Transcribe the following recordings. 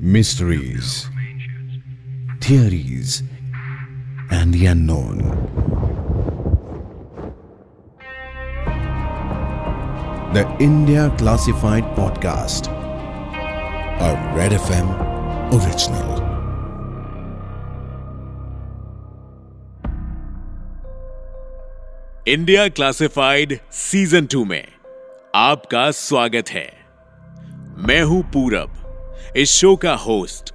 mysteries, theories, and the unknown. The India Classified Podcast, a Red FM original. India classified season two में आपका स्वागत है मैं हूँ पूरब इस शो का होस्ट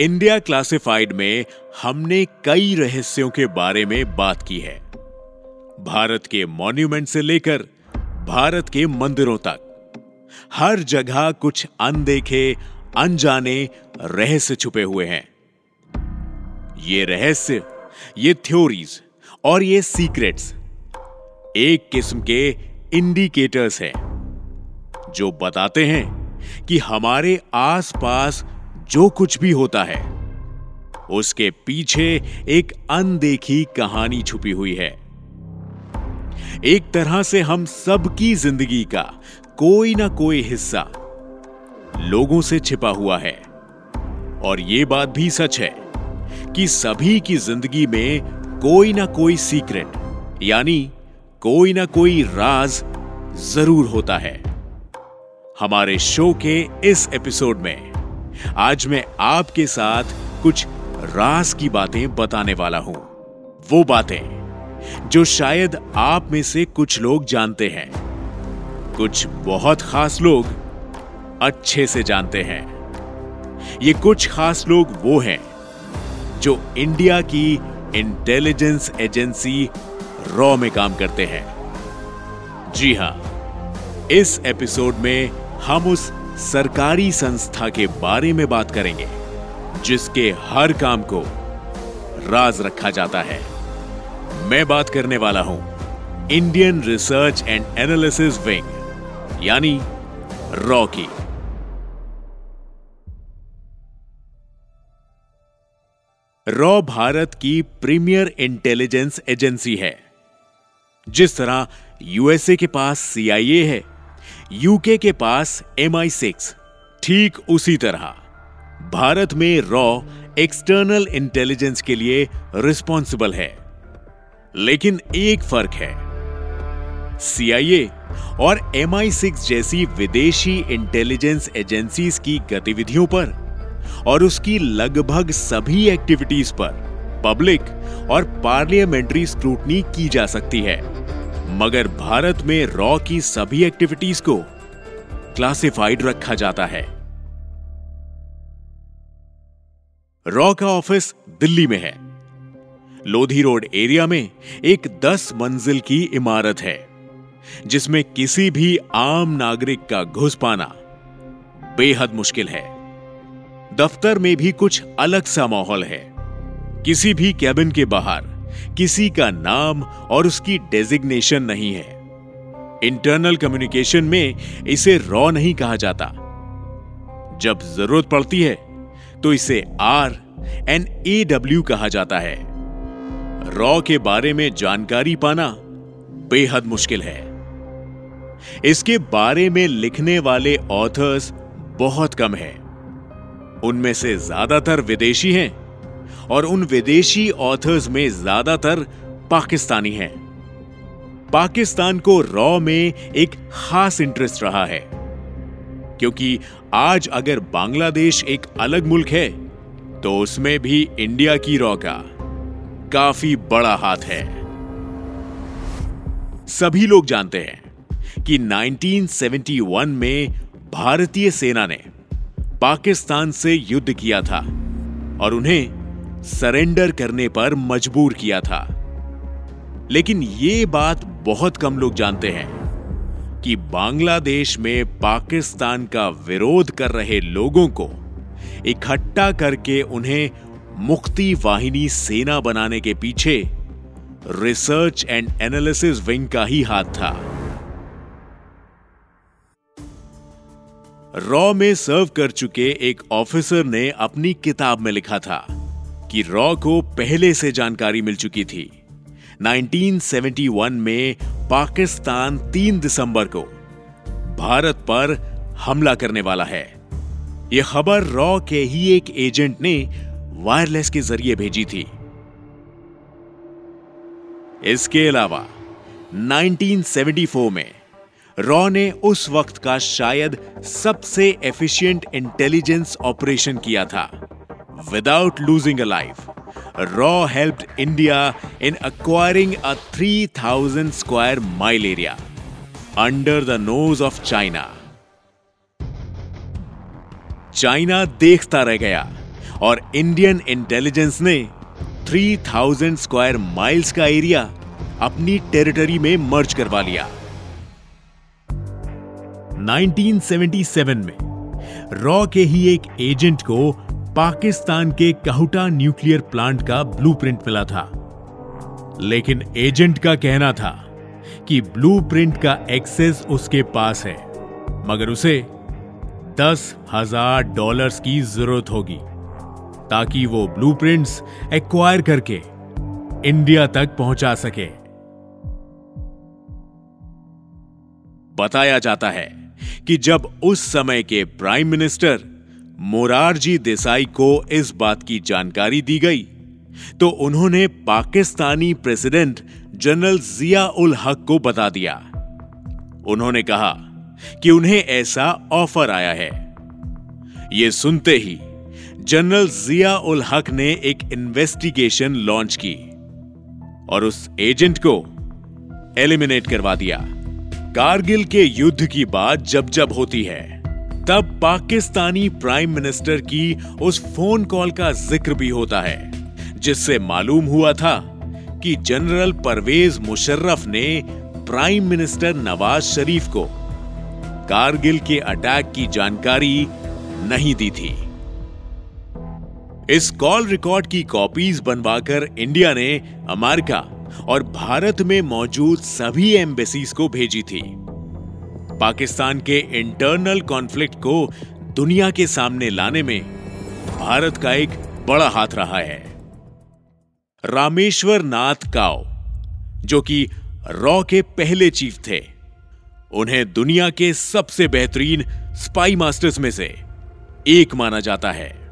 इंडिया क्लासिफाइड में हमने कई रहस्यों के बारे में बात की है। भारत के मॉन्यूमेंट से लेकर भारत के मंदिरों तक। हर जगह कुछ अनदेखे, अनजाने रहस्य छुपे हुए हैं। ये रहस्य, ये थ्योरीज और ये सीक्रेट्स एक किस्म के इंडिकेटर्स हैं, जो बताते हैं कि हमारे आसपास जो कुछ भी होता है, उसके पीछे एक अनदेखी कहानी छुपी हुई है। एक तरह से हम सबकी ज़िंदगी का कोई ना कोई हिस्सा लोगों से छिपा हुआ है। और यह बात भी सच है कि सभी की ज़िंदगी में कोई ना कोई सीक्रेट, यानी कोई ना कोई राज ज़रूर होता है। हमारे शो के इस एपिसोड में। आज मैं आपके साथ कुछ रास की बातें बताने वाला हूँ। वो बातें, जो शायद आप में से कुछ लोग जानते हैं। कुछ बहुत खास लोग अच्छे से जानते हैं। ये कुछ खास लोग वो हैं, जो इंडिया की इंटेलिजेंस एजेंसी रॉ में काम करते हैं। जी हाँ, इस एपिसोड में हम उस सरकारी संस्था के बारे में बात करेंगे, जिसके हर काम को राज रखा जाता है। मैं बात करने वाला हूँ Indian research and analysis wing यानी रॉ की रॉ भारत की प्रीमियर इंटेलिजेंस एजेंसी है, जिस तरह यूएसए के पास सीआईए है। यूके के पास एम आई सिक्स ठीक उसी तरह। भारत में रॉ एक्सटर्नल इंटेलिजेंस के लिए रिस्पॉन्सिबल है। लेकिन एक फ़र्क है। सीआईए और एम आई सिक्स जैसी विदेशी इंटेलिजेंस एजेंसीज की गतिविधियों पर और उसकी लगभग सभी एक्टिविटीज़ पर पब्लिक और पार्लियामेंट्री स्क्रूटनी की जा सकती है। मगर भारत में रॉ की सभी एक्टिविटीज़ को क्लासिफाइड रखा जाता है। रॉ का ऑफ़िस दिल्ली में है। लोधी रोड एरिया में एक दस मंजिल की इमारत है, जिसमें किसी भी आम नागरिक का घुस पाना बेहद मुश्किल है। दफ्तर में भी कुछ अलग सा माहौल है। किसी भी कैबिन के बाहर किसी का नाम और उसकी डेजिग्नेशन नहीं है। इंटरनल कम्युनिकेशन में इसे रॉ नहीं कहा जाता। जब ज़रूरत पड़ती है तो इसे आर एन ए डब्ल्यू कहा जाता है। रॉ के बारे में जानकारी पाना बेहद मुश्किल है। इसके बारे में लिखने वाले ऑथर्स बहुत कम हैं। उनमें से ज़्यादातर विदेशी हैं। और उन विदेशी ऑथर्स में ज़्यादातर पाकिस्तानी हैं। पाकिस्तान को रॉ में एक खास इंटरेस्ट रहा है, क्योंकि आज अगर बांग्लादेश एक अलग मुल्क है तो उसमें भी इंडिया की रॉ का काफ़ी बड़ा हाथ है। सभी लोग जानते हैं कि 1971 में भारतीय सेना ने पाकिस्तान से युद्ध किया था और उन्हें सरेंडर करने पर मजबूर किया था। लेकिन ये बात बहुत कम लोग जानते हैं कि बांग्लादेश में पाकिस्तान का विरोध कर रहे लोगों को इकट्ठा करके उन्हें मुक्ति वाहिनी सेना बनाने के पीछे रिसर्च एंड एनालिसिस विंग का ही हाथ था। रॉ में सर्व कर चुके एक ऑफिसर ने अपनी किताब में लिखा था। कि रॉ को पहले से जानकारी मिल चुकी थी। 1971 में पाकिस्तान 3 दिसंबर को भारत पर हमला करने वाला है। यह खबर रॉ के ही एक एजेंट ने वायरलेस के ज़रिए भेजी थी। इसके अलावा 1974 में रॉ ने उस वक्त का शायद सबसे एफिशिएंट इंटेलिजेंस ऑपरेशन किया था। Without losing a life raw helped India in acquiring a 3000 square mile area under the nose of China China देखता रह गया और इंडियन इंटेलिजेंस ने 3000 स्क्वायर माइल्स का एरिया अपनी टेरिटरी में मर्ज करवा लिया। 1977 में रॉ के ही एक एजेंट को पाकिस्तान के काहुटा न्यूक्लियर प्लांट का ब्लूप्रिंट मिला था। लेकिन एजेंट का कहना था कि ब्लूप्रिंट का एक्सेस उसके पास है, मगर उसे दस हज़ार डॉलर की ज़रूरत होगी, ताकि वो ब्लूप्रिंट्स एक्वायर करके इंडिया तक पहुँचा सके। बताया जाता है कि जब उस समय के प्राइम मिनिस्टर मोरारजी देसाई को इस बात की जानकारी दी गई। तो उन्होंने पाकिस्तानी प्रेसिडेंट जनरल जिया उल हक को बता दिया। उन्होंने कहा कि उन्हें ऐसा ऑफ़र आया है। यह सुनते ही जनरल जिया उल हक ने एक इन्वेस्टिगेशन लॉन्च की और उस एजेंट को एलिमिनेट करवा दिया। कारगिल के युद्ध की बात जब जब होती है। तब पाकिस्तानी प्राइम मिनिस्टर की उस फ़ोन कॉल का ज़िक्र भी होता है, जिससे मालूम हुआ था कि जनरल परवेज मुशर्रफ ने प्राइम मिनिस्टर नवाज़ शरीफ को कारगिल के अटैक की जानकारी नहीं दी थी। इस कॉल रिकॉर्ड की कॉपीज बनवाकर इंडिया ने अमेरिका और भारत में मौजूद सभी एम्बेसीज को भेजी थी। पाकिस्तान के इंटरनल कॉन्फ्लिक्ट को दुनिया के सामने लाने में भारत का एक बड़ा हाथ रहा है। रामेश्वर नाथ काओ जो कि रॉ के पहले चीफ थे, उन्हें दुनिया के सबसे बेहतरीन स्पाई मास्टर्स में से एक माना जाता है।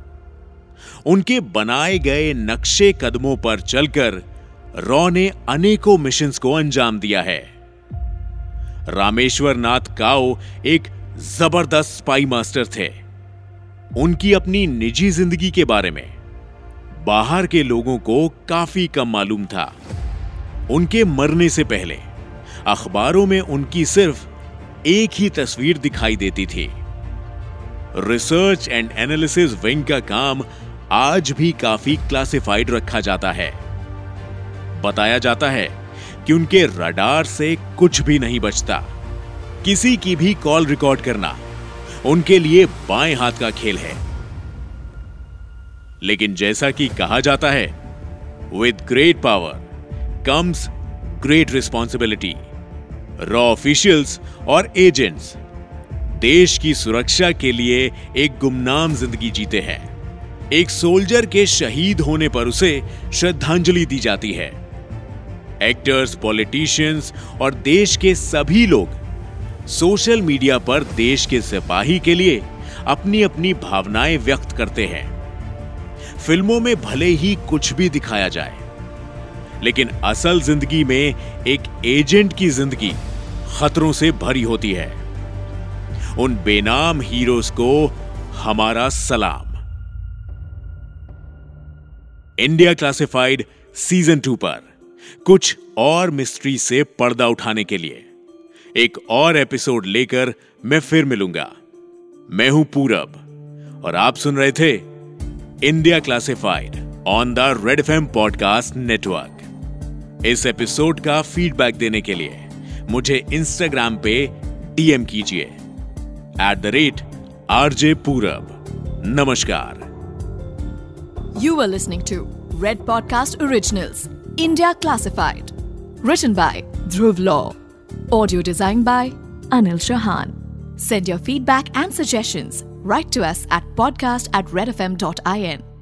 उनके बनाए गए नक्शे कदमों पर चलकर रॉ ने अनेकों मिशंस को अंजाम दिया है। रामेश्वर नाथ काओ एक ज़बरदस्त स्पाई मास्टर थे। उनकी अपनी निजी ज़िंदगी के बारे में, बाहर के लोगों को काफ़ी कम मालूम था। उनके मरने से पहले, अखबारों में उनकी सिर्फ़ एक ही तस्वीर दिखाई देती थी। रिसर्च एंड एनालिसिस विंग का काम आज भी काफ़ी क्लासिफाइड रखा जाता है। बताया जाता है कि उनके रडार से कुछ भी नहीं बचता। किसी की भी कॉल रिकॉर्ड करना उनके लिए बाएँ हाथ का खेल है। लेकिन जैसा कि कहा जाता है with great power comes great responsibility raw officials और एजेंट्स देश की सुरक्षा के लिए एक गुमनाम ज़िंदगी जीते हैं। एक सोल्जर के शहीद होने पर उसे श्रद्धांजलि दी जाती है। एक्टर्स पॉलिटिशियंस और देश के सभी लोग सोशल मीडिया पर देश के सिपाही के लिए अपनी अपनी भावनाएँ व्यक्त करते हैं। फ़िल्मों में भले ही कुछ भी दिखाया जाए, लेकिन असल ज़िंदगी में एक एजेंट की ज़िंदगी खतरों से भरी होती है। उन बेनाम हीरोज को हमारा सलाम। इंडिया क्लासिफाइड सीज़न टू पर। कुछ और मिस्ट्री से पर्दा उठाने के लिए। एक और एपिसोड लेकर मैं फिर मिलूँगा। मैं हूँ पूरब और आप सुन रहे थे India classified on the Red F podcast network इस एपिसोड का फीडबैक देने के लिए मुझे इंस्टाग्राम पे डीएम कीजिए। At the rate RJ Purab. नमस्कार। You were listening to Red Podcast Originals, India Classified. Written by Dhruv Law. Audio designed by Anil Shahan. Send your feedback and suggestions. Write to us at podcast at redfm.in.